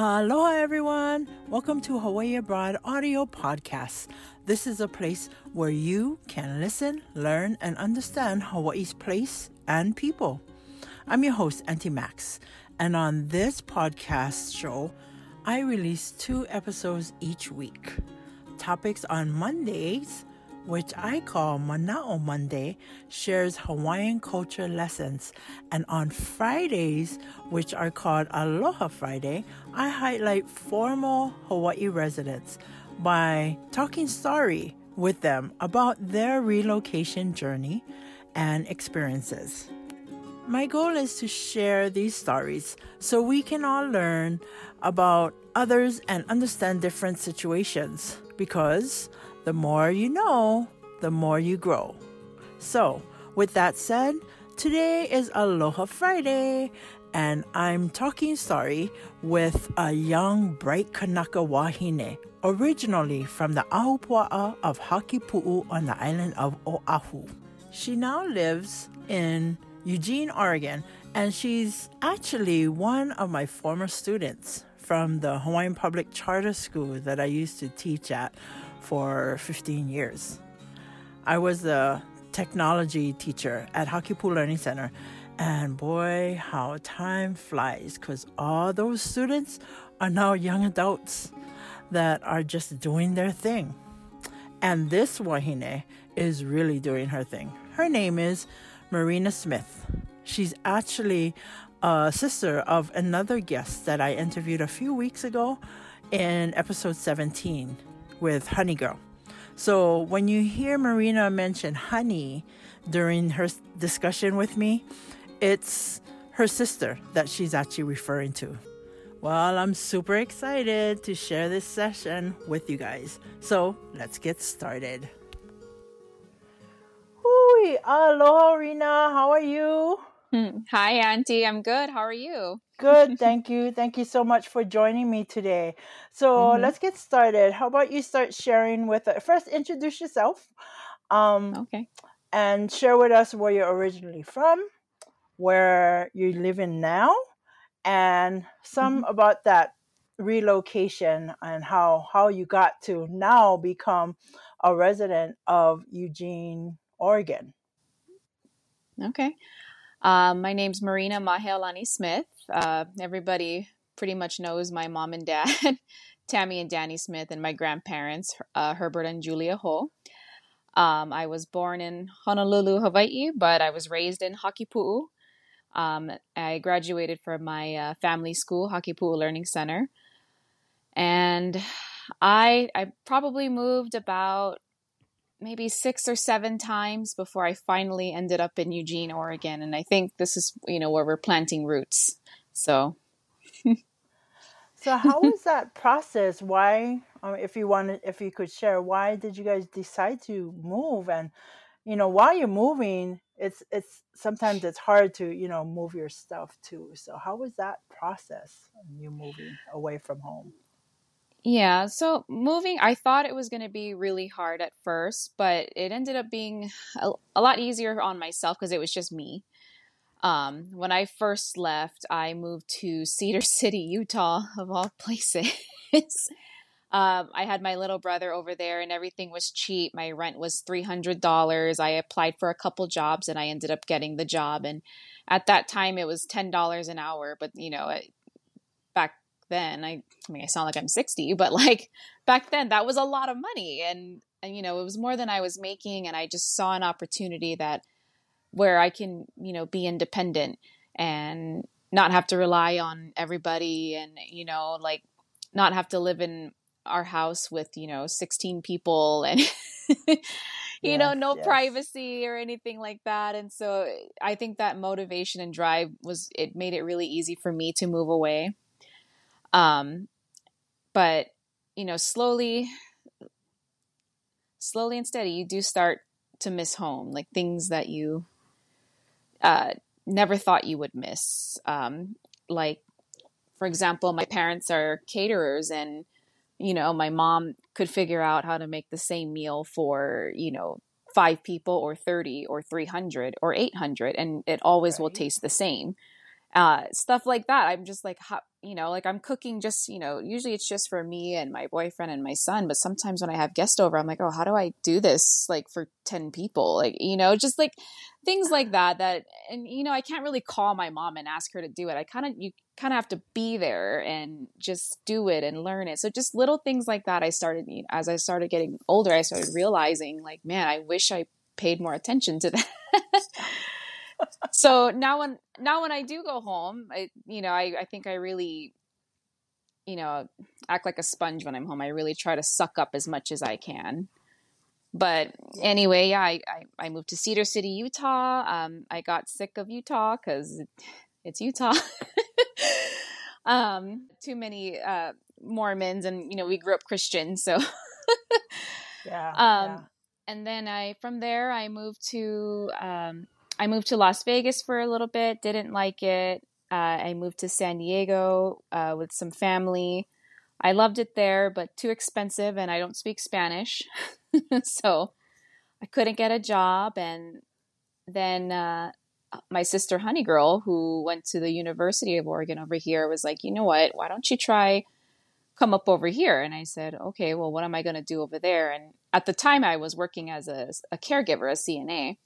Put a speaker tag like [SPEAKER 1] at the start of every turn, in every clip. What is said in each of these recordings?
[SPEAKER 1] Aloha, everyone. Welcome to Hawaii Abroad Audio Podcast. This is a place where you can listen, learn, and understand Hawaii's place and people. I'm your host, Auntie Max, and on this podcast show, I release two episodes each week. Topics on Mondays which I call Mana'o Monday, shares Hawaiian culture lessons. And on Fridays, which are called Aloha Friday, I highlight formal Hawaii residents by talking story with them about their relocation journey and experiences. My goal is to share these stories so we can all learn about others and understand different situations because the more you know, the more you grow. So, with that said, today is Aloha Friday, and I'm talking story with a young, bright Kanaka wahine, originally from the Ahupua'a of Hakipu'u on the island of Oahu. She now lives in Eugene, Oregon, and she's actually one of my former students from the Hawaiian Public Charter School that I used to teach at for 15 years. I was the technology teacher at Hakipu'u Learning Center, and boy, how time flies because all those students are now young adults that are just doing their thing. And this wahine is really doing her thing. Her name is Merina Smith. She's actually a sister of another guest that I interviewed a few weeks ago in episode 17 with Honey Girl. So when you hear Merina mention honey during her discussion with me, it's her sister that she's actually referring to. Well, I'm super excited to share this session with you guys. So let's get started. Hui, aloha, Rina. How are you?
[SPEAKER 2] Hmm. Hi, Auntie. I'm good. How are you?
[SPEAKER 1] Good. Thank you. Thank you so much for joining me today. So mm-hmm. let's get started. How about you start sharing with us? first introduce yourself,
[SPEAKER 2] um, okay,
[SPEAKER 1] and share with us where you're originally from, where you live in now, and some mm-hmm. about that relocation and how how you got to now become a resident of Eugene, Oregon.
[SPEAKER 2] Okay. Um, my name's Merina Mahealani Smith. Uh, everybody pretty much knows my mom and dad, Tammy and Danny Smith, and my grandparents, uh, Herbert and Julia Ho. Um, I was born in Honolulu, Hawaii, but I was raised in Hakipu'u. Um, I graduated from my uh, family school, Hakipu'u Learning Center, and I I probably moved about maybe six or seven times before I finally ended up in Eugene, Oregon. And I think this is, you know, where we're planting roots. So.
[SPEAKER 1] so how was that process? Why, um, if you wanted, if you could share, why did you guys decide to move? And, you know, while you're moving, it's, it's, sometimes it's hard to, you know, move your stuff too. So how was that process? You moving away from home?
[SPEAKER 2] Yeah, so moving, I thought it was going to be really hard at first, but it ended up being a, a lot easier on myself because it was just me. Um, when I first left, I moved to Cedar City, Utah, of all places. um, I had my little brother over there, and everything was cheap. My rent was three hundred dollars. I applied for a couple jobs, and I ended up getting the job. And at that time, it was ten dollars an hour. But you know, back then I, I mean i sound like i'm 60 but like back then that was a lot of money and and you know it was more than i was making and i just saw an opportunity that where i can you know be independent and not have to rely on everybody and you know like not have to live in our house with you know 16 people and you yes, know no yes. privacy or anything like that and so i think that motivation and drive was it made it really easy for me to move away um, but you know, slowly, slowly and steady, you do start to miss home, like things that you uh, never thought you would miss. Um, like, for example, my parents are caterers, and you know, my mom could figure out how to make the same meal for you know five people or 30 or 300 or 800 and it always right. will taste the same uh, stuff like that. I'm just like, how, you know, like I'm cooking just, you know, usually it's just for me and my boyfriend and my son. But sometimes when I have guests over, I'm like, oh, how do I do this like for 10 people? Like, you know, just like things like that, that, and, you know, I can't really call my mom and ask her to do it. I kind of, you kind of have to be there and just do it and learn it. So just little things like that. I started, you know, as I started getting older, I started realizing like, man, I wish I paid more attention to that. so now when now when I do go home, I you know I I think I really you know act like a sponge when I'm home. I really try to suck up as much as I can. But anyway, yeah, I I, I moved to Cedar City, Utah. Um, I got sick of Utah because it's Utah. um, too many uh, Mormons, and you know we grew up Christian, so
[SPEAKER 1] yeah,
[SPEAKER 2] um,
[SPEAKER 1] yeah.
[SPEAKER 2] And then I from there I moved to um, I moved to Las Vegas for a little bit, didn't like it. Uh, I moved to San Diego uh, with some family. I loved it there, but too expensive, and I don't speak Spanish. so I couldn't get a job. And then uh, my sister, Honey Girl, who went to the University of Oregon over here, was like, you know what? Why don't you try come up over here? And I said, okay, well, what am I going to do over there? And at the time, I was working as a, a caregiver, a CNA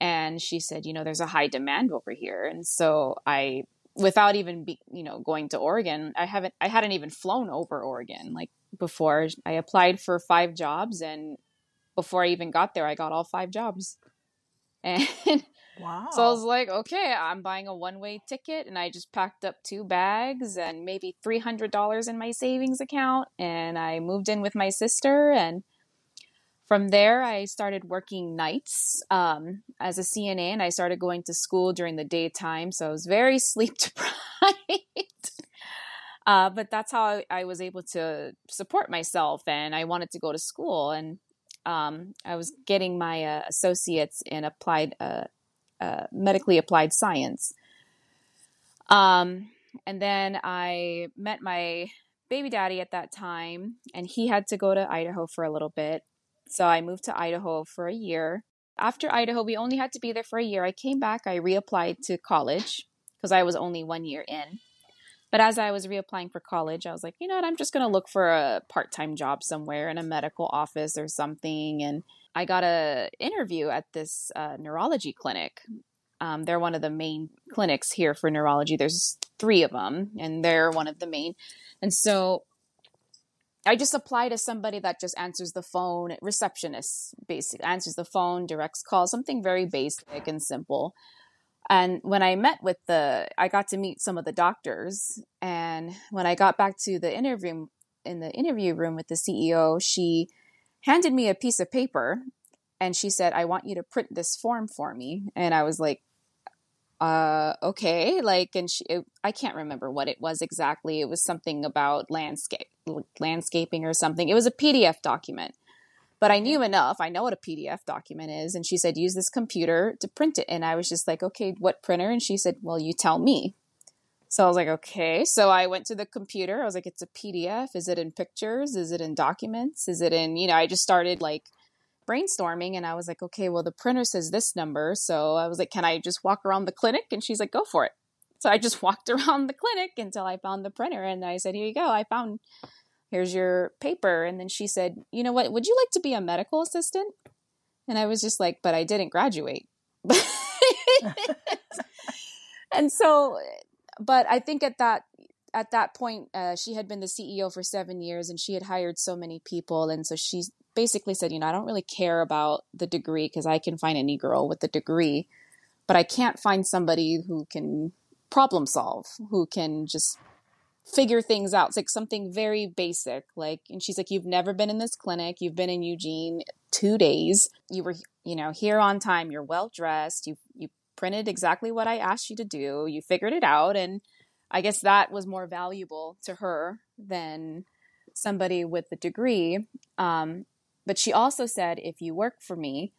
[SPEAKER 2] and she said you know there's a high demand over here and so i without even be, you know going to oregon i haven't i hadn't even flown over oregon like before. I applied for five jobs and before i even got there i got all five jobs. And
[SPEAKER 1] wow
[SPEAKER 2] so i was like okay i'm buying a one-way ticket and i just packed up two bags and maybe $300 in my savings account and i moved in with my sister and from there, I started working nights um, as a CNA, and I started going to school during the daytime. So I was very sleep deprived. uh, but that's how I, I, was able to support myself, and I wanted to go to school. And um, I was getting my uh, associates in applied, uh, uh medically applied science. Um, and then I met my baby daddy at that time, and he had to go to Idaho for a little bit so I moved to Idaho for a year. After Idaho, we only had to be there for a year. I came back, I reapplied to college because I was only one year in. But as I was reapplying for college, I was like, you know what, I'm just going to look for a part time job somewhere in a medical office or something. And I got a interview at this uh, neurology clinic. Um, they're one of the main clinics here for neurology. There's three of them, and they're one of the main. And so I just apply to somebody that just answers the phone, receptionist basically answers the phone, directs calls, something very basic and simple. And when I met with the, I got to meet some of the doctors. And when I got back to the interview in the interview room with the CEO, she handed me a piece of paper and she said, I want you to print this form for me. And I was like, uh, okay. Like, and she, it, I can't remember what it was exactly. It was something about landscape, landscaping or something. It was a PDF document, but I knew enough. I know what a PDF document is. And she said, use this computer to print it. And I was just like, okay, what printer? And she said, well, you tell me. So I was like, okay. So I went to the computer. I was like, it's a PDF. Is it in pictures? Is it in documents? Is it in, you know, I just started like brainstorming and I was like, okay, well, the printer says this number. So I was like, can I just walk around the clinic? And she's like, go for it. So I just walked around the clinic until I found the printer and I said, here you go. I found, here's your paper. And then she said, you know what? Would you like to be a medical assistant? And I was just like, but I didn't graduate. and so, but I think at that, at that point, uh, she had been the CEO for seven years and she had hired so many people. And so she basically said, you know, I don't really care about the degree because I can find any girl with a degree, but I can't find somebody who can problem solve, who can just figure things out. It's like something very basic. Like, and she's like, You've never been in this clinic. You've been in Eugene two days. You were, you know, here on time. You're well dressed. You, you printed exactly what I asked you to do. You figured it out. And I guess that was more valuable to her than somebody with a degree. Um, but she also said, if you work for me,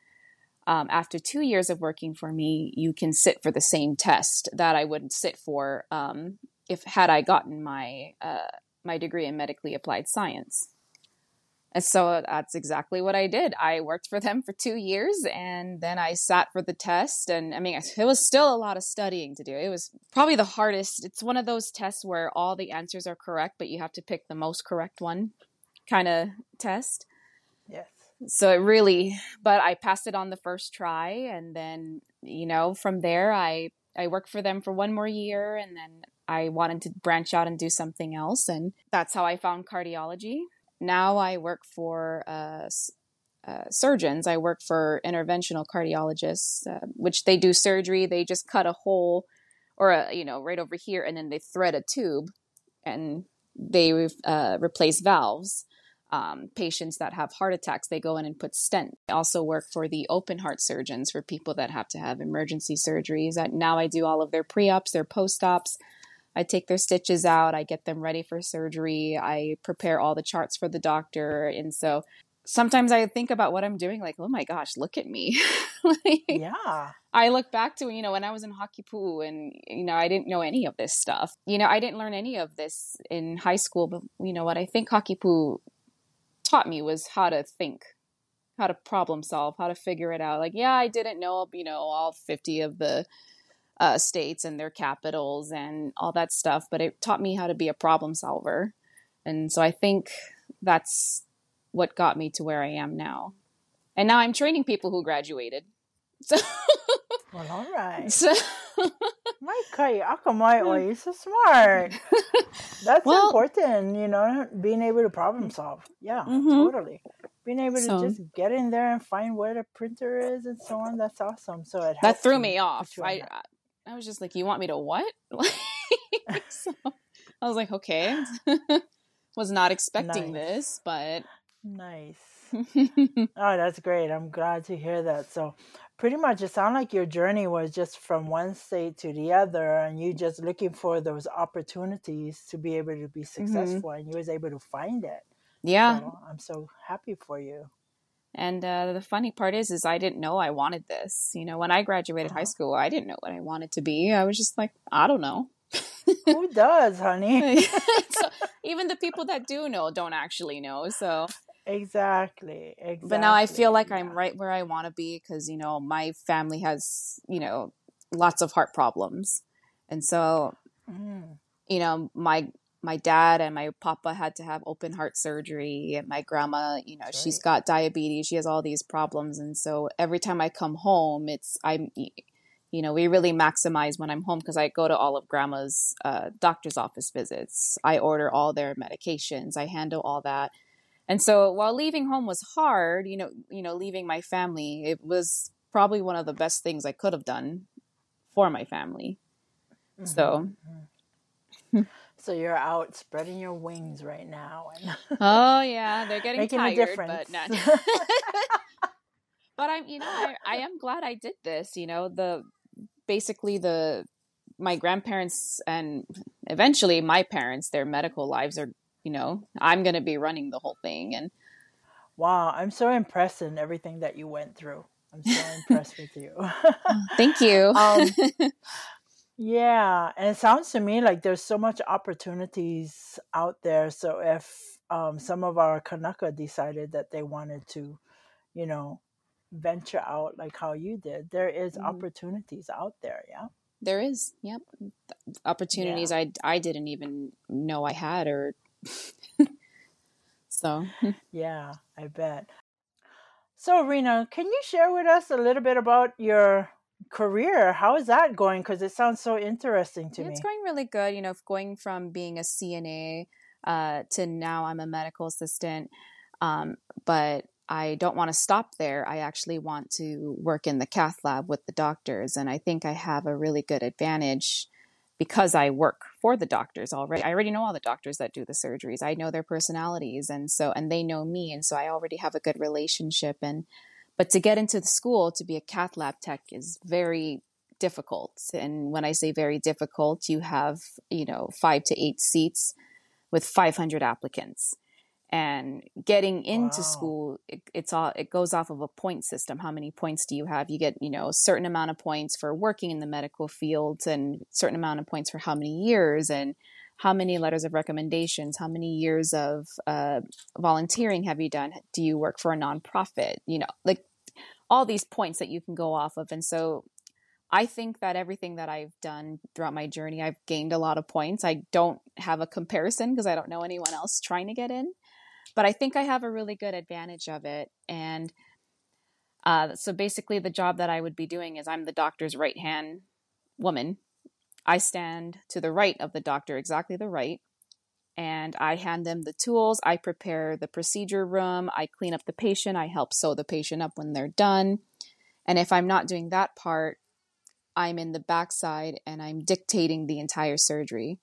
[SPEAKER 2] um, after two years of working for me, you can sit for the same test that I would sit for um, if had I gotten my uh, my degree in medically applied science. And so that's exactly what I did. I worked for them for two years and then I sat for the test. And I mean, it was still a lot of studying to do. It was probably the hardest. It's one of those tests where all the answers are correct, but you have to pick the most correct one kind of test.
[SPEAKER 1] Yes.
[SPEAKER 2] So it really, but I passed it on the first try. And then, you know, from there, I, I worked for them for one more year and then I wanted to branch out and do something else. And that's how I found cardiology now I work for uh, uh, surgeons. I work for interventional cardiologists, uh, which they do surgery. They just cut a hole or a, you know right over here, and then they thread a tube, and they uh, replace valves. Um, patients that have heart attacks, they go in and put stent. I also work for the open heart surgeons for people that have to have emergency surgeries. Now I do all of their pre-ops, their post-ops. I take their stitches out, I get them ready for surgery, I prepare all the charts for the doctor. And so sometimes I think about what I'm doing, like, oh my gosh, look at me.
[SPEAKER 1] like, yeah.
[SPEAKER 2] I look back to, you know, when I was in Hakipu and, you know, I didn't know any of this stuff. You know, I didn't learn any of this in high school, but, you know, what I think Hakipu taught me was how to think, how to problem solve, how to figure it out. Like, yeah, I didn't know, you know, all 50 of the uh, states and their capitals and all that stuff, but it taught me how to be a problem solver. And so I think that's what got me to where I am now. And now I'm training people who graduated. So
[SPEAKER 1] Well, all right. So, my kai akamai oi, so smart. That's well, important, you know, being able to problem solve. Yeah, mm-hmm. totally. Being able to just get in there and find where the printer is and so on. That's awesome. So it
[SPEAKER 2] that threw me off. I I was just like, you want me to what? so I was like, okay. was not expecting nice. this, but
[SPEAKER 1] nice. oh, that's great. I'm glad to hear that. So, pretty much, it sounded like your journey was just from one state to the other, and you just looking for those opportunities to be able to be mm-hmm. successful, mm-hmm. and you was able to find it.
[SPEAKER 2] Yeah,
[SPEAKER 1] so I'm so happy for you.
[SPEAKER 2] And uh, the funny part is, is I didn't know I wanted this. You know, when I graduated uh-huh. high school, I didn't know what I wanted to be. I was just like, I don't know.
[SPEAKER 1] Who does, honey?
[SPEAKER 2] so even the people that do know don't actually know. So
[SPEAKER 1] exactly, exactly.
[SPEAKER 2] But now I feel like yeah. I'm right where I want to be because you know my family has you know lots of heart problems, and so mm. you know my my dad and my papa had to have open heart surgery and my grandma you know she's got diabetes she has all these problems and so every time i come home it's i'm you know we really maximize when i'm home because i go to all of grandma's uh, doctor's office visits i order all their medications i handle all that and so while leaving home was hard you know you know leaving my family it was probably one of the best things i could have done for my family mm-hmm. so
[SPEAKER 1] mm-hmm. So you're out spreading your wings right now, and
[SPEAKER 2] oh yeah, they're getting making tired, a difference. but not. but I'm, you know, I, I am glad I did this. You know, the basically the my grandparents and eventually my parents, their medical lives are, you know, I'm going to be running the whole thing. And
[SPEAKER 1] wow, I'm so impressed in everything that you went through. I'm so impressed with you.
[SPEAKER 2] Thank you. Um,
[SPEAKER 1] yeah, and it sounds to me like there's so much opportunities out there. So if um, some of our Kanaka decided that they wanted to, you know, venture out like how you did, there is mm-hmm. opportunities out there. Yeah,
[SPEAKER 2] there is. Yep, opportunities yeah. I I didn't even know I had, or so.
[SPEAKER 1] yeah, I bet. So, Rena, can you share with us a little bit about your career how is that going because it sounds so interesting to
[SPEAKER 2] yeah,
[SPEAKER 1] me
[SPEAKER 2] it's going really good you know going from being a cna uh, to now i'm a medical assistant um, but i don't want to stop there i actually want to work in the cath lab with the doctors and i think i have a really good advantage because i work for the doctors already i already know all the doctors that do the surgeries i know their personalities and so and they know me and so i already have a good relationship and but to get into the school to be a cath lab tech is very difficult. And when I say very difficult, you have, you know, five to eight seats with 500 applicants. And getting into wow. school, it, it's all, it goes off of a point system. How many points do you have? You get, you know, a certain amount of points for working in the medical field and certain amount of points for how many years. And how many letters of recommendations how many years of uh, volunteering have you done do you work for a nonprofit you know like all these points that you can go off of and so i think that everything that i've done throughout my journey i've gained a lot of points i don't have a comparison because i don't know anyone else trying to get in but i think i have a really good advantage of it and uh, so basically the job that i would be doing is i'm the doctor's right hand woman I stand to the right of the doctor, exactly the right, and I hand them the tools. I prepare the procedure room. I clean up the patient. I help sew the patient up when they're done. And if I'm not doing that part, I'm in the backside and I'm dictating the entire surgery.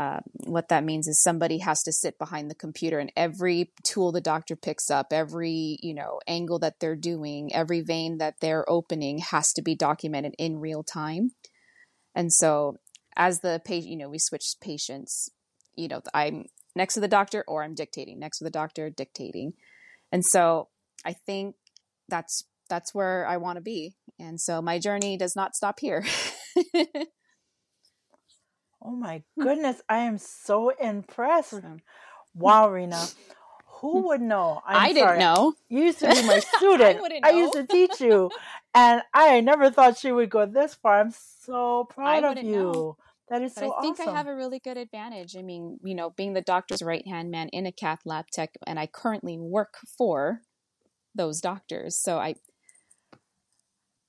[SPEAKER 2] Uh, what that means is somebody has to sit behind the computer and every tool the doctor picks up every you know angle that they're doing every vein that they're opening has to be documented in real time and so as the patient, you know, we switch patients, you know, I'm next to the doctor or I'm dictating, next to the doctor, dictating. And so I think that's that's where I want to be. And so my journey does not stop here.
[SPEAKER 1] oh my hmm. goodness, I am so impressed. Wow, Rena. Who hmm. would know?
[SPEAKER 2] I'm I did not know.
[SPEAKER 1] You used to be my student. I, I, used to teach you, and I never thought she would go this far. I'm so proud of you. Know. That is but so
[SPEAKER 2] I think
[SPEAKER 1] awesome.
[SPEAKER 2] I have a really good advantage. I mean, you know, being the doctor's right hand man in a cath lab tech, and I currently work for those doctors, so I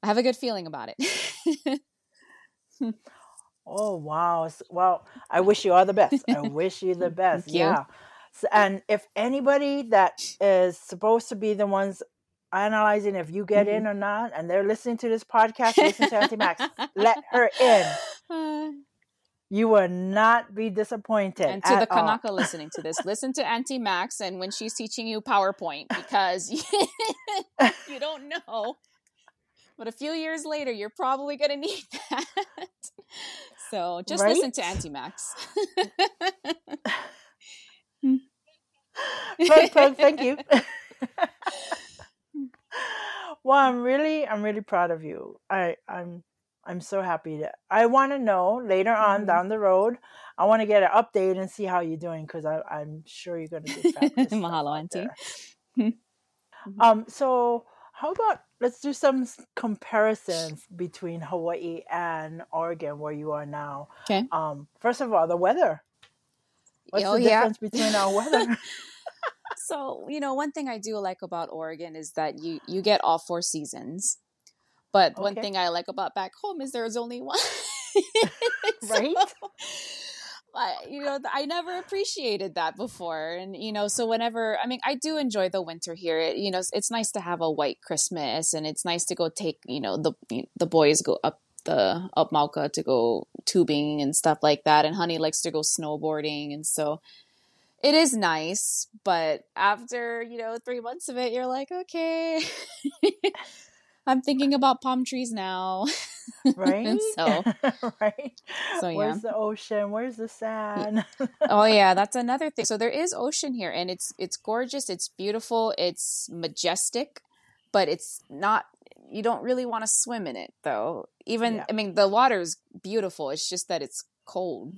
[SPEAKER 2] I have a good feeling about it.
[SPEAKER 1] Oh wow! Well, I wish you all the best. I wish you the best. yeah. And if anybody that is supposed to be the ones analyzing if you get mm-hmm. in or not, and they're listening to this podcast, listen to Auntie Max, let her in. You will not be disappointed.
[SPEAKER 2] And to the Kanaka all. listening to this, listen to Auntie Max and when she's teaching you PowerPoint because you don't know. But a few years later, you're probably going to need that. So just right? listen to Auntie Max.
[SPEAKER 1] plug, plug, thank you. well, I'm really, I'm really proud of you. I, I'm, I'm so happy that I want to know later on mm-hmm. down the road. I want to get an update and see how you're doing because I'm sure you're going to do fabulous. Mahalo, auntie. Mm-hmm. um, so how about let's do some comparisons between Hawaii and Oregon, where you are now.
[SPEAKER 2] Okay.
[SPEAKER 1] Um, first of all, the weather. What's oh, the difference yeah. between our weather?
[SPEAKER 2] so, you know, one thing I do like about Oregon is that you you get all four seasons. But okay. one thing I like about back home is there's only one. right? I, you know, I never appreciated that before. And, you know, so whenever, I mean, I do enjoy the winter here. It, you know, it's nice to have a white Christmas and it's nice to go take, you know, the, the boys go up the up Mauka to go tubing and stuff like that. And Honey likes to go snowboarding. And so it is nice. But after, you know, three months of it, you're like, okay, I'm thinking about palm trees now.
[SPEAKER 1] Right.
[SPEAKER 2] so,
[SPEAKER 1] right. So, yeah. Where's the ocean? Where's the sand?
[SPEAKER 2] oh, yeah. That's another thing. So there is ocean here and it's, it's gorgeous. It's beautiful. It's majestic, but it's not you don't really want to swim in it though. Even yeah. I mean the water is beautiful. It's just that it's cold.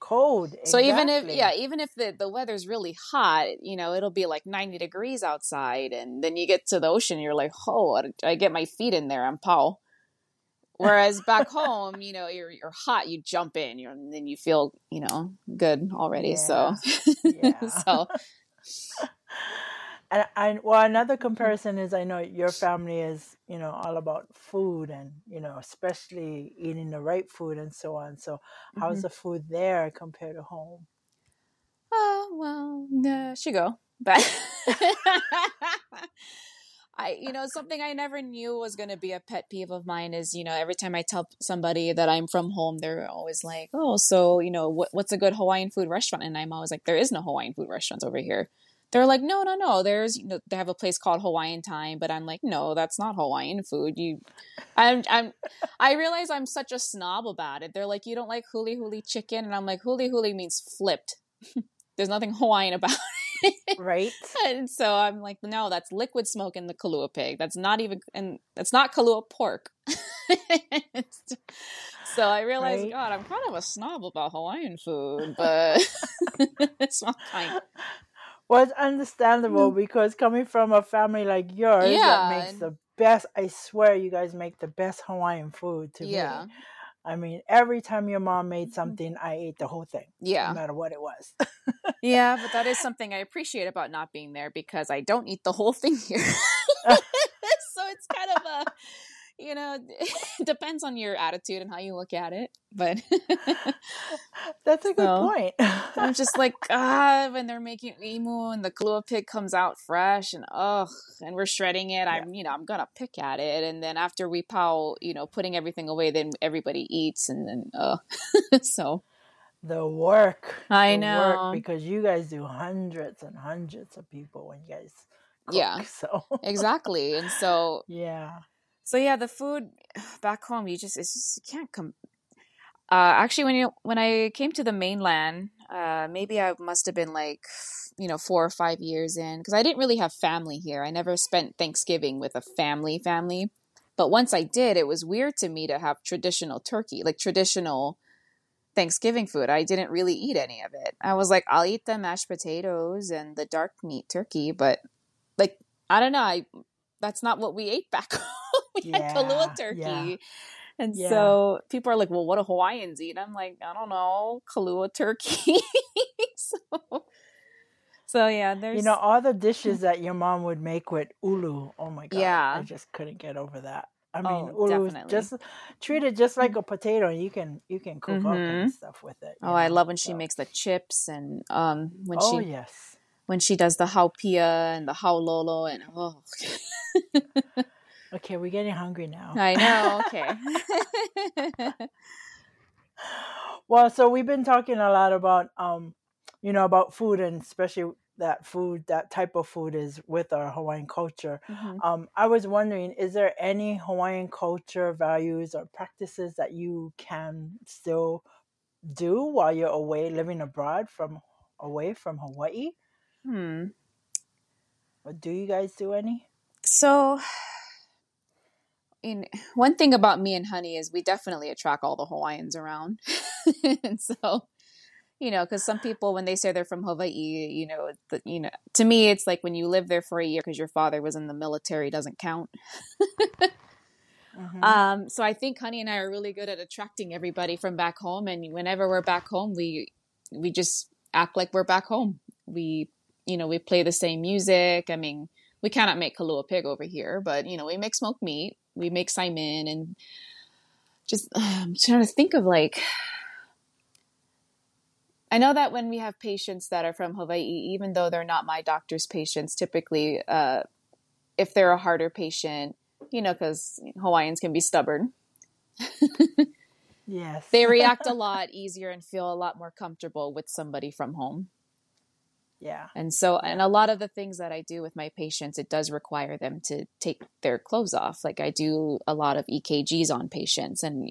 [SPEAKER 1] Cold. Exactly.
[SPEAKER 2] So even if yeah, even if the the weather's really hot, you know, it'll be like 90 degrees outside and then you get to the ocean you're like, "Oh, I get my feet in there, I'm pow." Whereas back home, you know, you're you're hot, you jump in, you and then you feel, you know, good already. Yeah. So yeah. so
[SPEAKER 1] and I well another comparison is I know your family is you know all about food and you know especially eating the right food and so on. So mm-hmm. how's the food there compared to home?
[SPEAKER 2] Oh well, no, she go, but I you know something I never knew was going to be a pet peeve of mine is you know every time I tell somebody that I'm from home, they're always like, oh, so you know what, what's a good Hawaiian food restaurant? And I'm always like, there is no Hawaiian food restaurants over here they're like, no, no, no. There's, you know, they have a place called Hawaiian Time, but I'm like, no, that's not Hawaiian food. You, I'm, I'm, I realize I'm such a snob about it. They're like, you don't like huli huli chicken, and I'm like, huli huli means flipped. There's nothing Hawaiian about it,
[SPEAKER 1] right.
[SPEAKER 2] And so I'm like, no, that's liquid smoke in the Kalua pig. That's not even, and that's not Kalua pork. so I realized,
[SPEAKER 1] Right.
[SPEAKER 2] God, I'm kind of a snob about Hawaiian food, but it's not kind.
[SPEAKER 1] Well, it's understandable because coming from a family like yours
[SPEAKER 2] Mm. Yeah,
[SPEAKER 1] that makes the best, I swear you guys make the best Hawaiian food to
[SPEAKER 2] Yeah,
[SPEAKER 1] me. I mean, every time your mom made something, I ate the whole thing,
[SPEAKER 2] Yeah.
[SPEAKER 1] no matter what it was.
[SPEAKER 2] yeah. But that is something I appreciate about not being there because I don't eat the whole thing here. so it's kind of a, you know, it depends on your attitude and how you look at it. But
[SPEAKER 1] That's a good
[SPEAKER 2] So,
[SPEAKER 1] point.
[SPEAKER 2] I'm just like, ah, when they're making imu and the Kalua pig comes out fresh and ugh, and we're shredding it, I'm, you know, I'm gonna pick at it. And then after we pow, you know, putting everything away, then everybody eats and then, uh, so
[SPEAKER 1] the work.
[SPEAKER 2] I
[SPEAKER 1] the
[SPEAKER 2] know.
[SPEAKER 1] Work because you guys do hundreds and hundreds of people when you guys cook.
[SPEAKER 2] Yeah.
[SPEAKER 1] So,
[SPEAKER 2] exactly. And so,
[SPEAKER 1] yeah.
[SPEAKER 2] So yeah, the food back home, you just, it's just, you can't come. Uh, actually, when you when I came to the mainland, uh, maybe I must have been like, you know, four or five years in, because I didn't really have family here. I never spent Thanksgiving with a family family, but once I did, it was weird to me to have traditional turkey, like traditional Thanksgiving food. I didn't really eat any of it. I was like, I'll eat the mashed potatoes and the dark meat turkey, but like, I don't know. I that's not what we ate back home. We had Kalua turkey.
[SPEAKER 1] yeah.
[SPEAKER 2] And
[SPEAKER 1] Yeah.
[SPEAKER 2] so people are like, well, what do Hawaiians eat? I'm like, I don't know, Kalua turkey. so, so yeah, there's
[SPEAKER 1] You know, all the mm. dishes that your mom would make with ulu. Oh my god. I just couldn't get over that. I mean,
[SPEAKER 2] Oh,
[SPEAKER 1] ulu
[SPEAKER 2] definitely.
[SPEAKER 1] just treat it just like mm. a potato you can you can cook all kinds of mm-hmm. stuff with it.
[SPEAKER 2] oh, I love when she
[SPEAKER 1] so-
[SPEAKER 2] makes the chips and um when
[SPEAKER 1] Oh
[SPEAKER 2] she
[SPEAKER 1] yes.
[SPEAKER 2] when she does the haupia and the haulolo and oh
[SPEAKER 1] Okay, we're getting hungry now.
[SPEAKER 2] I know, okay.
[SPEAKER 1] Well, so we've been talking a lot about um, you know, about food and especially that food, that type of food is with our Hawaiian culture.
[SPEAKER 2] Mhm.
[SPEAKER 1] Um, I was wondering, is there any Hawaiian culture values or practices that you can still do while you're away living abroad from away from Hawaii?
[SPEAKER 2] Hmm.
[SPEAKER 1] Or do you guys do any?
[SPEAKER 2] So, in one thing about me and Honey is we definitely attract all the Hawaiians around, and so you know, because some people when they say they're from Hawaii, you know, the, you know, to me it's like when you live there for a year because your father was in the military doesn't count.
[SPEAKER 1] Mhm.
[SPEAKER 2] Um, so I think Honey and I are really good at attracting everybody from back home, and whenever we're back home, we we just act like we're back home. We, you know, we play the same music. I mean, we cannot make Kalua pig over here, but you know, we make smoked meat, we make saimin, and just I'm trying to think of like. I know that when we have patients that are from Hawaii, even though they're not my doctor's patients, typically, uh, if they're a harder patient, you know, because Hawaiians can be stubborn.
[SPEAKER 1] yes.
[SPEAKER 2] They react a lot easier and feel a lot more comfortable with somebody from home.
[SPEAKER 1] Yeah.
[SPEAKER 2] And so, and a lot of the things that I do with my patients, it does require them to take their clothes off. Like I do a lot of EKGs on patients. And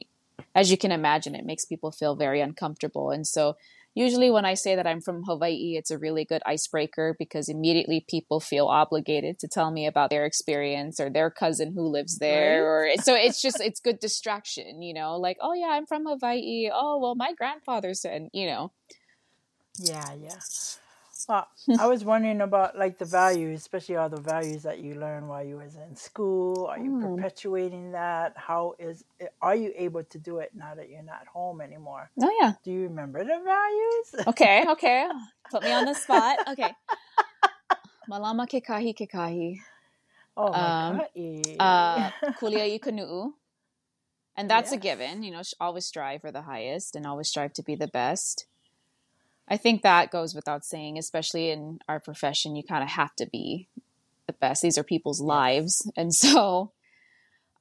[SPEAKER 2] as you can imagine, it makes people feel very uncomfortable. And so, usually when I say that I'm from Hawaii, it's a really good icebreaker because immediately people feel obligated to tell me about their experience or their cousin who lives there. Or so it's just, it's good distraction, you know, like, oh yeah, I'm from Hawaii. Oh, well, my grandfather said, you know,
[SPEAKER 1] Yeah, yeah. Well, I was wondering about like the values, especially all the values that you learned while you was in school. Are you
[SPEAKER 2] Mm.
[SPEAKER 1] perpetuating that? How is are you able to do it now that you're not home anymore?
[SPEAKER 2] oh yeah,
[SPEAKER 1] Do you remember the values?
[SPEAKER 2] Okay, okay. Put me on the spot. Okay. Malama kekahi kekahi. ke kahi.
[SPEAKER 1] Oh my
[SPEAKER 2] Um,
[SPEAKER 1] god.
[SPEAKER 2] Uh, kulia i kanu'u. And that's a given. You know, always strive for the highest and always strive to be the best. I think that goes without saying, especially in our profession, you kind of have to be the best. These are people's lives. And so,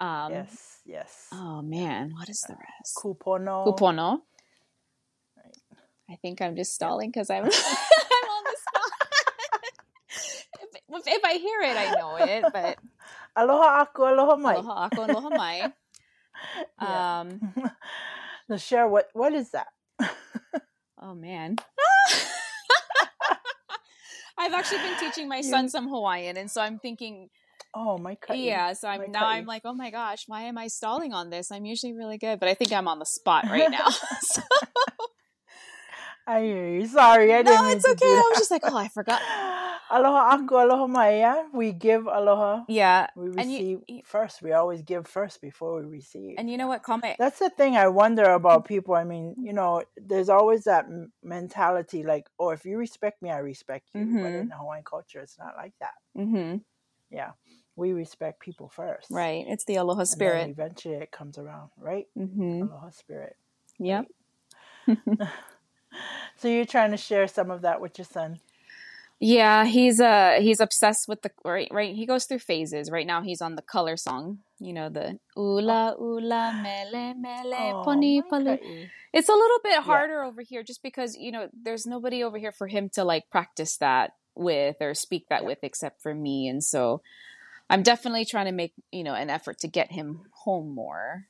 [SPEAKER 2] um,
[SPEAKER 1] yes, yes.
[SPEAKER 2] oh man, what is the rest?
[SPEAKER 1] Kupono.
[SPEAKER 2] Kupono.
[SPEAKER 1] Right.
[SPEAKER 2] I think I'm just stalling because I'm, I'm on the spot. if, if I hear it, I know it, but
[SPEAKER 1] Aloha aku, aloha mai.
[SPEAKER 2] aloha ako, aloha mai. Um,
[SPEAKER 1] now share what what is that?
[SPEAKER 2] oh man. I've actually been teaching my son some Hawaiian, and so I'm thinking,
[SPEAKER 1] oh my god,
[SPEAKER 2] yeah. So I'm now I'm like, oh my gosh, why am I stalling on this? I'm usually really good, but I think I'm on the spot right now. so.
[SPEAKER 1] I hear you. Sorry, I didn't.
[SPEAKER 2] No, it's okay. I was just like, oh, I forgot.
[SPEAKER 1] Aloha aku, aloha maya. We give aloha.
[SPEAKER 2] Yeah.
[SPEAKER 1] We receive you, first. We always give first before we receive.
[SPEAKER 2] And you know what? Comment.
[SPEAKER 1] That's the thing I wonder about people. I mean, you know, there's always that mentality like, oh, if you respect me, I respect you. Mm-hmm. But in the Hawaiian culture, it's not like that.
[SPEAKER 2] Mm-hmm.
[SPEAKER 1] Yeah. We respect people first.
[SPEAKER 2] Right. It's the aloha spirit.
[SPEAKER 1] eventually it comes around, right?
[SPEAKER 2] Mm-hmm.
[SPEAKER 1] Aloha spirit.
[SPEAKER 2] Yep.
[SPEAKER 1] Right? so you're trying to share some of that with your son.
[SPEAKER 2] Yeah, he's uh he's obsessed with the right right he goes through phases. Right now he's on the color song. You know the ula ula mele mele oh, pali. It's a little bit harder yeah. over here just because, you know, there's nobody over here for him to like practice that with or speak that yeah. with except for me and so I'm definitely trying to make, you know, an effort to get him home more.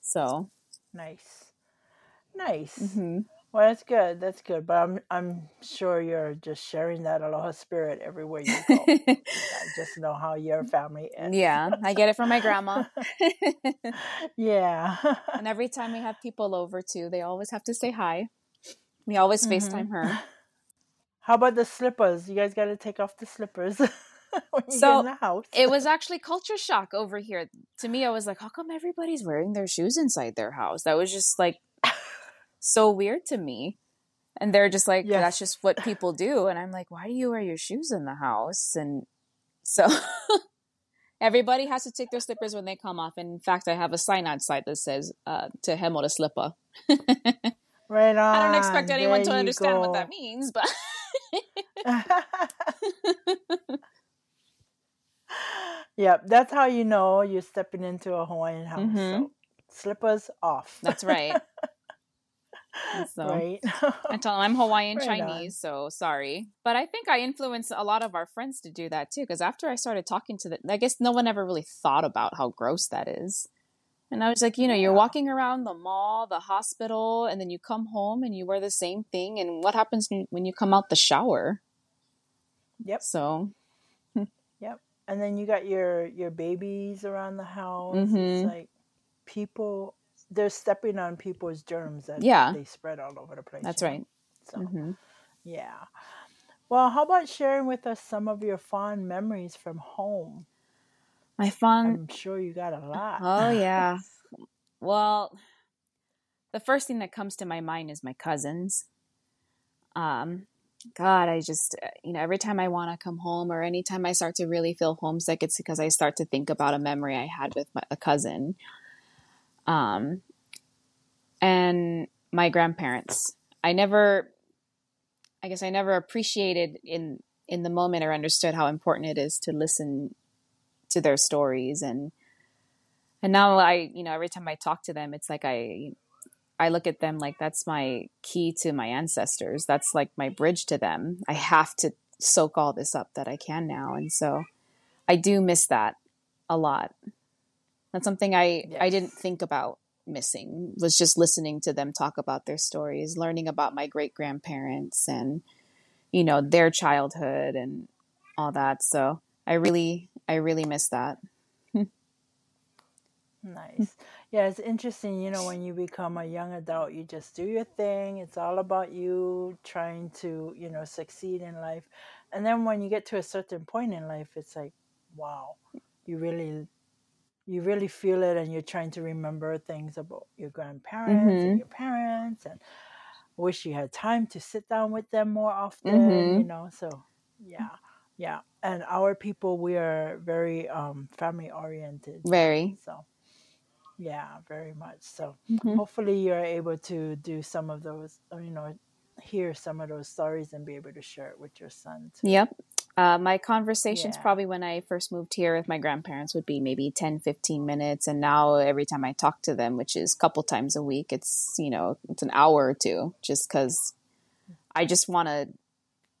[SPEAKER 2] So,
[SPEAKER 1] nice. Nice.
[SPEAKER 2] Mm-hmm.
[SPEAKER 1] Well, that's good. That's good. But I'm I'm sure you're just sharing that aloha spirit everywhere you go. I just know how your family is.
[SPEAKER 2] Yeah, I get it from my grandma.
[SPEAKER 1] yeah.
[SPEAKER 2] and every time we have people over too, they always have to say hi. We always mm-hmm. FaceTime her.
[SPEAKER 1] How about the slippers? You guys got to take off the slippers. When you get out.
[SPEAKER 2] So it was actually culture shock over here. To me, I was like, how come everybody's wearing their shoes inside their house? That was just like so weird to me. And they're just like, yes. that's just what people do. And I'm like, why do you wear your shoes in the house? And so everybody has to take their slippers when they come off. And in fact, I have a sign outside that says, uh, to hemo the slipper.
[SPEAKER 1] right on. I
[SPEAKER 2] don't expect anyone there to understand go. what that means, but.
[SPEAKER 1] yep, that's how you know you're stepping into a Hawaiian house. Mm-hmm. So slippers off.
[SPEAKER 2] That's right. So right. I tell them I'm Hawaiian right Chinese, on. so sorry. But I think I influenced a lot of our friends to do that too. Because after I started talking to them, I guess no one ever really thought about how gross that is. And I was like, you know, you're walking around the mall, the hospital, and then you come home and you wear the same thing. And what happens when you come out the shower?
[SPEAKER 1] Yep.
[SPEAKER 2] So.
[SPEAKER 1] yep. And then you got your your babies around the house.
[SPEAKER 2] Mm-hmm.
[SPEAKER 1] It's like people they're stepping on people's germs that
[SPEAKER 2] yeah.
[SPEAKER 1] they spread all over the place.
[SPEAKER 2] That's right.
[SPEAKER 1] So,
[SPEAKER 2] mm-hmm.
[SPEAKER 1] yeah. Well, how about sharing with us some of your fond memories from home?
[SPEAKER 2] My fond.
[SPEAKER 1] I'm sure you got a lot.
[SPEAKER 2] Oh yeah. well, the first thing that comes to my mind is my cousins. Um, God, I just, you know, every time I want to come home or anytime I start to really feel homesick, it's because I start to think about a memory I had with my, a cousin. Um, and my grandparents. I never, I guess I never appreciated in in the moment or understood how important it is to listen to their stories and and now I, you know, every time I talk to them, it's like I I look at them like that's my key to my ancestors. That's like my bridge to them. I have to soak all this up that I can now. And so I do miss that a lot. That's something I yes. I didn't think about missing. Was just listening to them talk about their stories, learning about my great grandparents and you know their childhood and all that. So I really I really miss that.
[SPEAKER 1] nice. Yeah, it's interesting, you know, when you become a young adult, you just do your thing. It's all about you trying to, you know, succeed in life. And then when you get to a certain point in life, it's like, wow, you really you really feel it and you're trying to remember things about your grandparents mm-hmm. and your parents and wish you had time to sit down with them more often mm-hmm. you know so yeah yeah and our people we are very um family oriented
[SPEAKER 2] very
[SPEAKER 1] so yeah very much so
[SPEAKER 2] mm-hmm.
[SPEAKER 1] hopefully you're able to do some of those you know hear some of those stories and be able to share it with your son
[SPEAKER 2] too. yep uh, my conversations yeah. probably when I first moved here with my grandparents would be maybe 10, 15 minutes. And now every time I talk to them, which is a couple times a week, it's, you know, it's an hour or two just because I just want to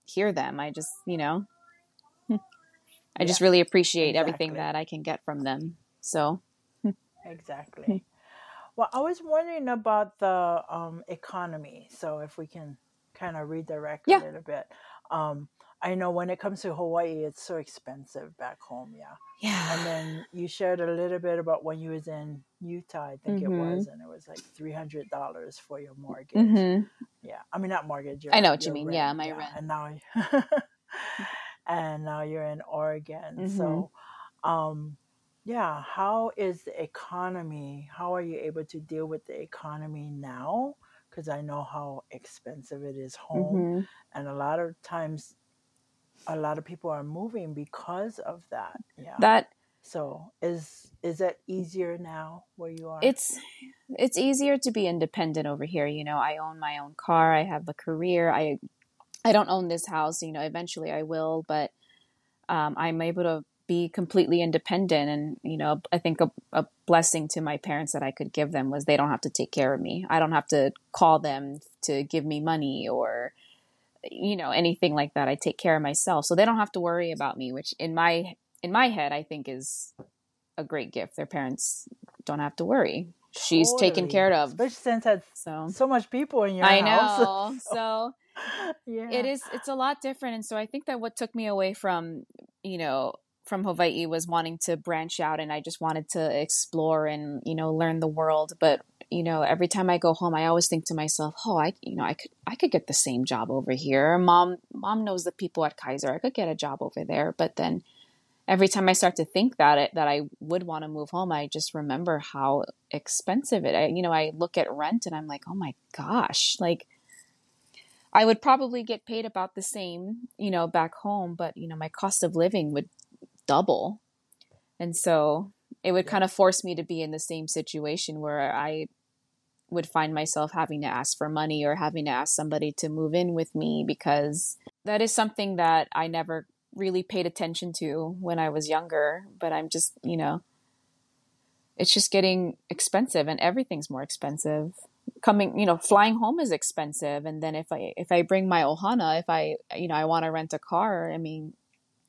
[SPEAKER 2] hear them. I just, you know, I yeah, just really appreciate exactly. everything that I can get from them. So,
[SPEAKER 1] exactly. Well, I was wondering about the um, economy. So, if we can kind of redirect
[SPEAKER 2] yeah.
[SPEAKER 1] a little bit. Um, I know when it comes to Hawaii, it's so expensive back home. Yeah.
[SPEAKER 2] Yeah.
[SPEAKER 1] And then you shared a little bit about when you was in Utah, I think it
[SPEAKER 2] Mhm.
[SPEAKER 1] was, and it was like three hundred dollars for your mortgage.
[SPEAKER 2] hmm
[SPEAKER 1] Yeah, I mean not mortgage.
[SPEAKER 2] I know what you mean. Yeah,
[SPEAKER 1] rent,
[SPEAKER 2] my rent.
[SPEAKER 1] And now, and now you're in Oregon.
[SPEAKER 2] Mhm.
[SPEAKER 1] So, um, yeah, how is the economy? How are you able to deal with the economy now? Because I know how expensive it is home,
[SPEAKER 2] hmm
[SPEAKER 1] and a lot of times, a lot of people are moving because of that. Yeah.
[SPEAKER 2] That
[SPEAKER 1] so is is that easier now where you are?
[SPEAKER 2] it's it's easier to be independent over here. You know, I own my own car. I have a career. I I don't own this house. You know, eventually I will, but um, I'm able to be completely independent. And you know, I think a, a blessing to my parents that I could give them was they don't have to take care of me. I don't have to call them to give me money or you know anything like that. I take care of myself, so they don't have to worry about me. Which in my in my head, I think is a great gift. Their parents don't have to worry. She's taken care of.
[SPEAKER 1] Especially since had
[SPEAKER 2] So
[SPEAKER 1] so much people in your
[SPEAKER 2] I
[SPEAKER 1] house.
[SPEAKER 2] know. So
[SPEAKER 1] yeah.
[SPEAKER 2] it is it's a lot different and so I think that what took me away from, you know, from Hawaii was wanting to branch out and I just wanted to explore and, you know, learn the world, but you know, every time I go home, I always think to myself, "Oh, I, you know, I could, I could get the same job over here. Mom, mom knows the people at Kaiser. I could get a job over there." But then, every time I start to think that it that I would want to move home, I just remember how expensive it. I, you know, I look at rent and I'm like, "Oh my gosh!" Like, I would probably get paid about the same, you know, back home, but you know, my cost of living would double, and so it would kind of force me to be in the same situation where I would find myself having to ask for money or having to ask somebody to move in with me because that is something that I never really paid attention to when I was younger. But I'm just, you know, it's just getting expensive and everything's more expensive. Coming, you know, flying home is expensive. And then if I if I bring my ohana, if I you know, I want to rent a car, I mean,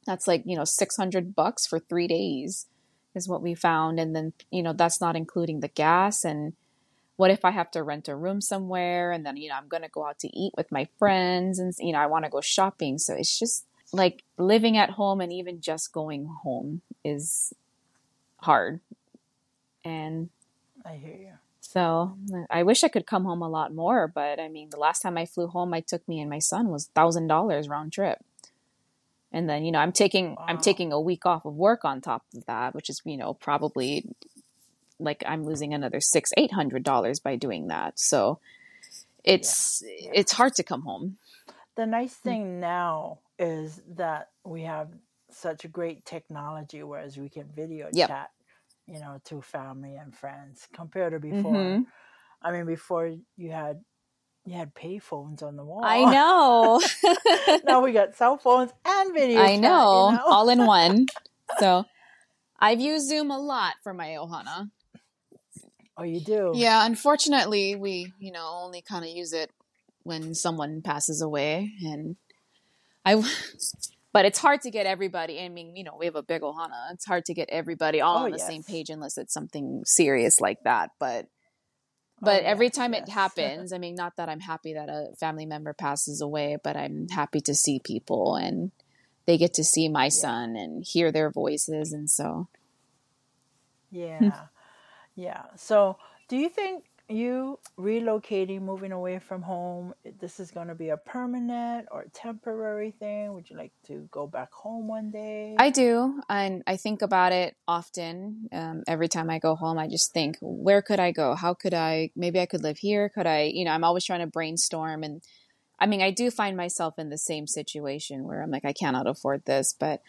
[SPEAKER 2] that's like, you know, six hundred bucks for three days is what we found. And then, you know, that's not including the gas and what if I have to rent a room somewhere and then, you know, I'm going to go out to eat with my friends and, you know, I want to go shopping. So it's just like living at home and even just going home is hard. And
[SPEAKER 1] I hear you.
[SPEAKER 2] so I wish I could come home a lot more, but I mean, the last time I flew home, I took me and my son was thousand dollars round trip. And then, you know, I'm taking I'm taking a week off of work on top of that, which is, you know, probably like I'm losing another six, eight hundred dollars by doing that. So it's
[SPEAKER 1] yeah.
[SPEAKER 2] it's hard to come home.
[SPEAKER 1] The nice thing now is that we have such great technology, whereas we can video
[SPEAKER 2] Yep.
[SPEAKER 1] chat, you know, to family and friends compared to before.
[SPEAKER 2] Mhm.
[SPEAKER 1] I mean, before you had you had pay phones on the wall.
[SPEAKER 2] I know.
[SPEAKER 1] now we got cell phones and video.
[SPEAKER 2] I
[SPEAKER 1] chat,
[SPEAKER 2] know,
[SPEAKER 1] you know?
[SPEAKER 2] all in one. So I've used Zoom a lot for my Ohana.
[SPEAKER 1] oh, you do.
[SPEAKER 2] Yeah, unfortunately, we, you know, only kind of use it when someone passes away and I but it's hard to get everybody. I mean, you know, we have a big ohana. It's hard to get everybody all
[SPEAKER 1] Oh,
[SPEAKER 2] on the same page unless it's something serious like that, but
[SPEAKER 1] Oh,
[SPEAKER 2] but every
[SPEAKER 1] yes,
[SPEAKER 2] time it happens, I mean, not that I'm happy that a family member passes away, but I'm happy to see people and they get to see my son and hear their voices and so
[SPEAKER 1] Yeah. yeah. So, do you think you relocating, moving away from home, this is going to be a permanent or temporary thing? Would you like to go back home one day?
[SPEAKER 2] I do, and I think about it often. Um, every time I go home, I just think, where could I go? How could I? Maybe I could live here. Could I? You know, I'm always trying to brainstorm, and I mean, I do find myself in the same situation where I'm like, I cannot afford this, but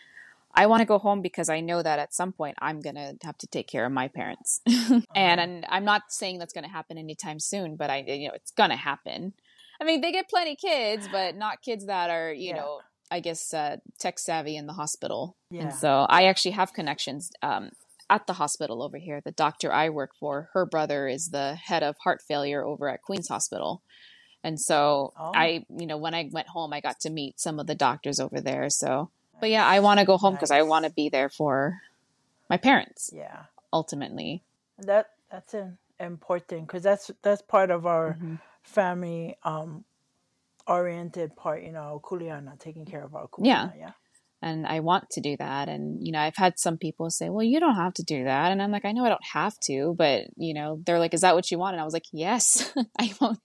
[SPEAKER 2] I want to go home because I know that at some point I'm gonna have to take care of my parents, and, and I'm not saying that's gonna happen anytime soon, but I, you know, it's gonna happen. I mean, they get plenty kids, but not kids that are, you
[SPEAKER 1] Yeah.
[SPEAKER 2] know, I guess uh, tech savvy in the hospital.
[SPEAKER 1] Yeah.
[SPEAKER 2] And so I actually have connections um, at the hospital over here. The doctor I work for, her brother is the head of heart failure over at Queens Hospital. And so
[SPEAKER 1] Oh.
[SPEAKER 2] I, you know, when I went home, I got to meet some of the doctors over there. So, but yeah, I want to go home because I want to be there for my parents
[SPEAKER 1] yeah.
[SPEAKER 2] ultimately.
[SPEAKER 1] That that's an important because that's that's part of our
[SPEAKER 2] Mhm.
[SPEAKER 1] family um oriented part, you know, kuleana, taking care of our kuleana.
[SPEAKER 2] Yeah.
[SPEAKER 1] yeah.
[SPEAKER 2] and I want to do that. And, you know, I've had some people say, well, you don't have to do that. And I'm like, I know I don't have to, but, you know, they're like, is that what you want? And I was like, yes, I won't,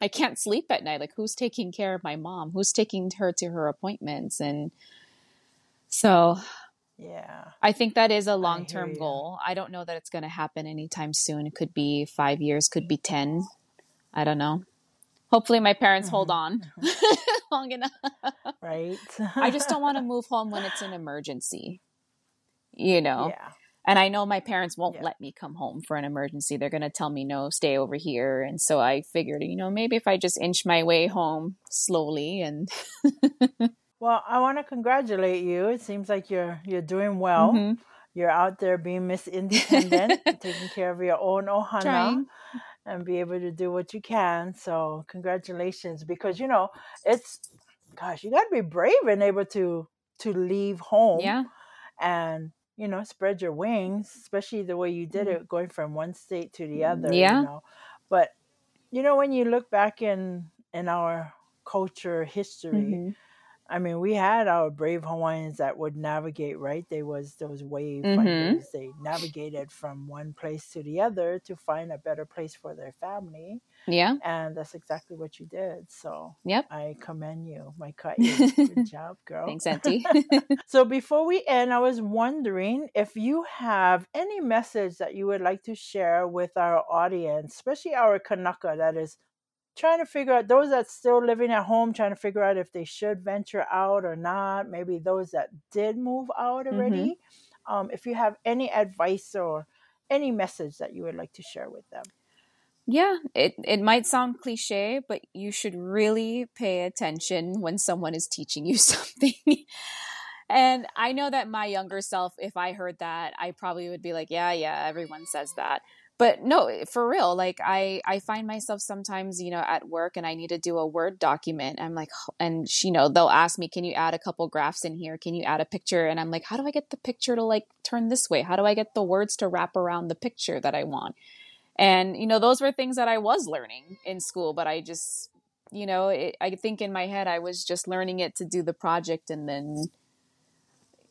[SPEAKER 2] I can't sleep at night. Like, who's taking care of my mom? Who's taking her to her appointments? And so
[SPEAKER 1] Yeah.
[SPEAKER 2] I think that is a long term goal. I don't know that it's going to happen anytime soon. It could be five years, could be 10. I don't know. Hopefully, my parents hold
[SPEAKER 1] Mm-hmm.
[SPEAKER 2] on long enough.
[SPEAKER 1] Right.
[SPEAKER 2] I just don't want to move home when it's an emergency, you know?
[SPEAKER 1] Yeah.
[SPEAKER 2] And I know my parents won't
[SPEAKER 1] Yeah.
[SPEAKER 2] let me come home for an emergency. They're going to tell me, no, stay over here. And so I figured, you know, maybe if I just inch my way home slowly and.
[SPEAKER 1] Well, I want to congratulate you. It seems like you're you're doing well.
[SPEAKER 2] Mhm.
[SPEAKER 1] You're out there being Miss Independent, taking care of your own ohana,
[SPEAKER 2] Trying.
[SPEAKER 1] and be able to do what you can. So, congratulations, because you know it's, gosh, you got to be brave and able to to leave home
[SPEAKER 2] Yeah.
[SPEAKER 1] and you know spread your wings, especially the way you did it, going from one state to the other.
[SPEAKER 2] Yeah.
[SPEAKER 1] You know, but you know when you look back in in our culture history.
[SPEAKER 2] Mhm.
[SPEAKER 1] I mean, we had our brave Hawaiians that would navigate, right? They was those wave
[SPEAKER 2] Mhm.
[SPEAKER 1] finders. They navigated from one place to the other to find a better place for their family,
[SPEAKER 2] Yeah.
[SPEAKER 1] and that's exactly what you did. So
[SPEAKER 2] Yep.
[SPEAKER 1] I commend you, my Kai. Good job, girl.
[SPEAKER 2] Thanks, Auntie.
[SPEAKER 1] So before we end, I was wondering if you have any message that you would like to share with our audience, especially our Kanaka that is trying to figure out those that still living at home, trying to figure out if they should venture out or not. Maybe those that did move out already. Um, if you have any advice or any message that you would like to share with them.
[SPEAKER 2] Yeah, it, it might sound cliche, but you should really pay attention when someone is teaching you something. and I know that my younger self, if I heard that, I probably would be like, yeah, yeah, everyone says that. But no, eh, for real, like I, I find myself sometimes, you know, at work and I need to do a Word document. I'm like, and you know, they'll ask me, can you add a couple graphs in here? Can you add a picture? And I'm like, how do I get the picture to like turn this way? How do I get the words to wrap around the picture that I want? And, you know, those were things that I was learning in school, but I just, you know, it, I think in my head I was just learning it to do the project and then,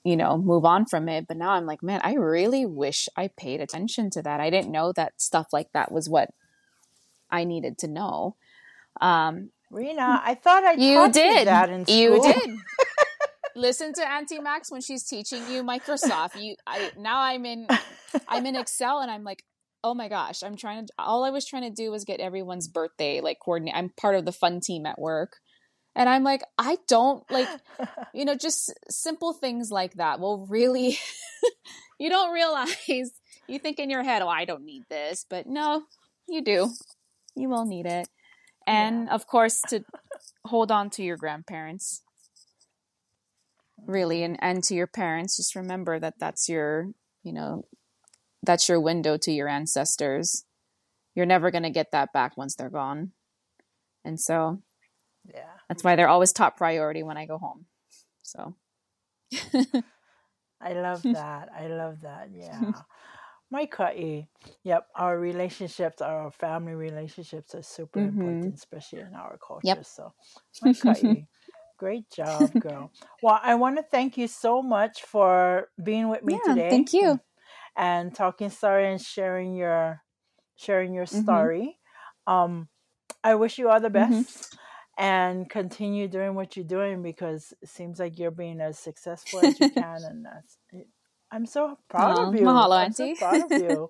[SPEAKER 2] you know, move on from it. But now I'm like, man, I really wish I paid attention to that. I didn't know that stuff like that was what I needed to know. Um,
[SPEAKER 1] Rena, I thought I
[SPEAKER 2] you did.
[SPEAKER 1] you that in school.
[SPEAKER 2] You did. Listen to Auntie Max when she's teaching you Microsoft. You, I now I'm in, I'm in Excel and I'm like, oh my gosh, I'm trying to. All I was trying to do was get everyone's birthday like coordinate. I'm part of the fun team at work, and I'm like, I don't like, you know, just simple things like that will really. you don't realize. You think in your head, oh, I don't need this, but no, you do. You will need it, and of course to hold on to your grandparents really and and to your parents just remember that that's your you know that's your window to your ancestors you're never going to get that back once they're gone and so
[SPEAKER 1] yeah.
[SPEAKER 2] That's why they're always top priority when i go home so
[SPEAKER 1] I love that. I love that. Yeah. My kai. Yep. Our relationships, our family relationships are super
[SPEAKER 2] Mhm.
[SPEAKER 1] important, especially in our culture.
[SPEAKER 2] Yep.
[SPEAKER 1] So, my kai. Great job, girl. Well, I want to thank you so much for being with me
[SPEAKER 2] yeah
[SPEAKER 1] today.
[SPEAKER 2] thank you
[SPEAKER 1] And talking story and sharing your sharing your
[SPEAKER 2] Mhm.
[SPEAKER 1] story. Um, I wish you all the
[SPEAKER 2] Mhm.
[SPEAKER 1] best and continue doing what you're doing because it seems like you're being as successful as you can and that's I'm so proud
[SPEAKER 2] Aw,
[SPEAKER 1] of you.
[SPEAKER 2] mahalo,
[SPEAKER 1] I'm so proud of you.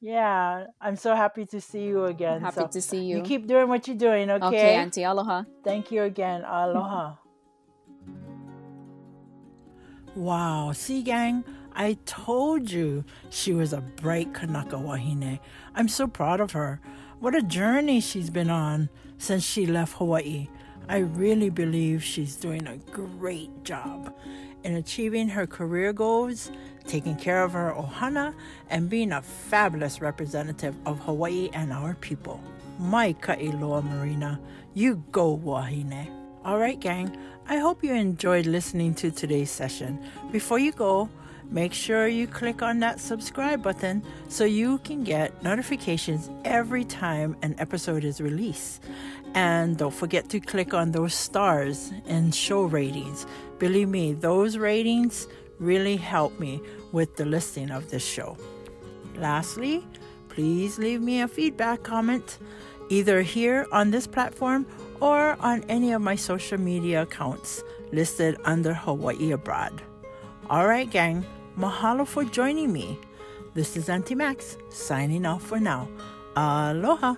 [SPEAKER 1] yeah, I'm so happy to see you again.
[SPEAKER 2] happy
[SPEAKER 1] so
[SPEAKER 2] to see you,
[SPEAKER 1] you keep doing what you're doing, okay?
[SPEAKER 2] okay auntie aloha
[SPEAKER 1] Thank you again. Aloha. Wow, see, gang, I told you she was a bright Kanaka Wahine. I'm so proud of her. What a journey she's been on since she left Hawaii. I really believe she's doing a great job in achieving her career goals, taking care of her ohana, and being a fabulous representative of Hawaii and our people. My ka'iloa Merina, you go Wahine. All right, gang. I hope you enjoyed listening to today's session. Before you go, make sure you click on that subscribe button so you can get notifications every time an episode is released. And don't forget to click on those stars and show ratings. Believe me, those ratings really help me with the listing of this show. Lastly, please leave me a feedback comment either here on this platform or on any of my social media accounts listed under Hawaii Abroad. All right, gang, mahalo for joining me. This is Auntie Max signing off for now. Aloha.